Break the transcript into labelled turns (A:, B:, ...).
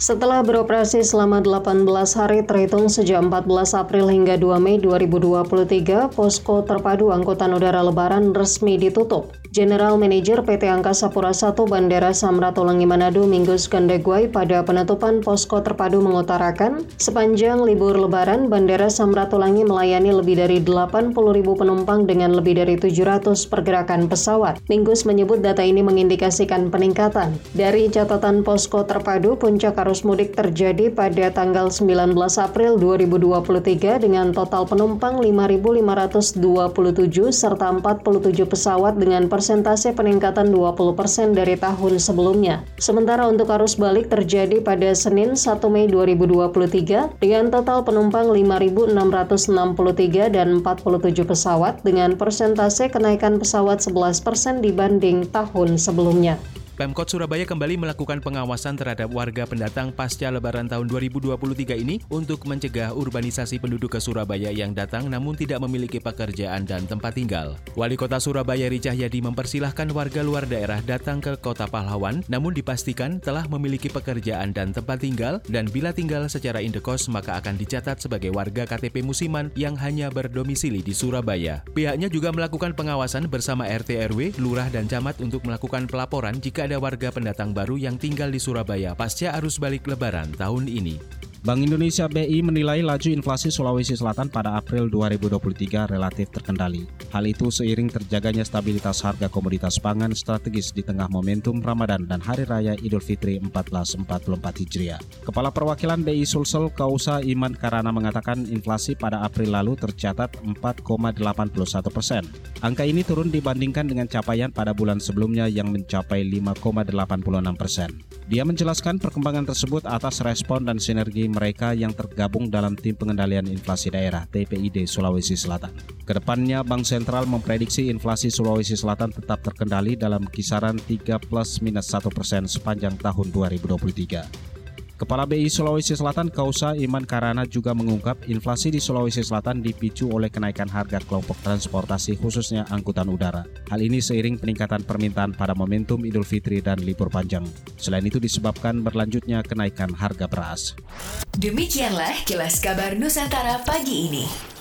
A: Setelah beroperasi selama 18 hari terhitung sejak 14 April hingga 2 Mei 2023, posko terpadu angkutan udara lebaran resmi ditutup. General Manager PT Angkasa Pura I Bandara Samratulangi Manado Minggu Skandegwai pada penutupan posko terpadu mengutarakan, sepanjang libur lebaran, Bandara Samratulangi melayani lebih dari 80 ribu penumpang dengan lebih dari 700 pergerakan pesawat. Minggus menyebut data ini mengindikasikan peningkatan. Dari catatan posko terpadu, puncak mudik terjadi pada tanggal 19 April 2023 dengan total penumpang 5.527 serta 47 pesawat dengan persentase peningkatan 20% dari tahun sebelumnya. Sementara untuk arus balik terjadi pada Senin 1 Mei 2023 dengan total penumpang 5.663 dan 47 pesawat dengan persentase kenaikan pesawat 11% dibanding tahun sebelumnya.
B: Pemkot Surabaya kembali melakukan pengawasan terhadap warga pendatang pasca lebaran tahun 2023 ini untuk mencegah urbanisasi penduduk ke Surabaya yang datang namun tidak memiliki pekerjaan dan tempat tinggal. Wali Kota Surabaya Ri Cahyadi mempersilahkan warga luar daerah datang ke Kota Pahlawan namun dipastikan telah memiliki pekerjaan dan tempat tinggal dan bila tinggal secara indekos maka akan dicatat sebagai warga KTP musiman yang hanya berdomisili di Surabaya. Pihaknya juga melakukan pengawasan bersama RT RW, lurah dan camat untuk melakukan pelaporan jika ada warga pendatang baru yang tinggal di Surabaya pasca arus balik lebaran tahun ini.
C: Bank Indonesia BI menilai laju inflasi Sulawesi Selatan pada April 2023 relatif terkendali. Hal itu seiring terjaganya stabilitas harga komoditas pangan strategis di tengah momentum Ramadan dan Hari Raya Idul Fitri 1444 Hijriah. Kepala Perwakilan BI Sulsel Kausa Iman Karana mengatakan inflasi pada April lalu tercatat 4,81 persen. Angka ini turun dibandingkan dengan capaian pada bulan sebelumnya yang mencapai 5,86 persen. Dia menjelaskan perkembangan tersebut atas respon dan sinergi mereka yang tergabung dalam Tim Pengendalian Inflasi Daerah TPID Sulawesi Selatan. Ke depannya, Bank Sentral memprediksi inflasi Sulawesi Selatan tetap terkendali dalam kisaran 3 plus minus 1 persen sepanjang tahun 2023. Kepala BI Sulawesi Selatan Kausa Iman Karana juga mengungkap inflasi di Sulawesi Selatan dipicu oleh kenaikan harga kelompok transportasi khususnya angkutan udara. Hal ini seiring peningkatan permintaan pada momentum Idul Fitri dan libur panjang. Selain itu disebabkan berlanjutnya kenaikan harga beras.
D: Demikianlah kilas kabar Nusantara pagi ini.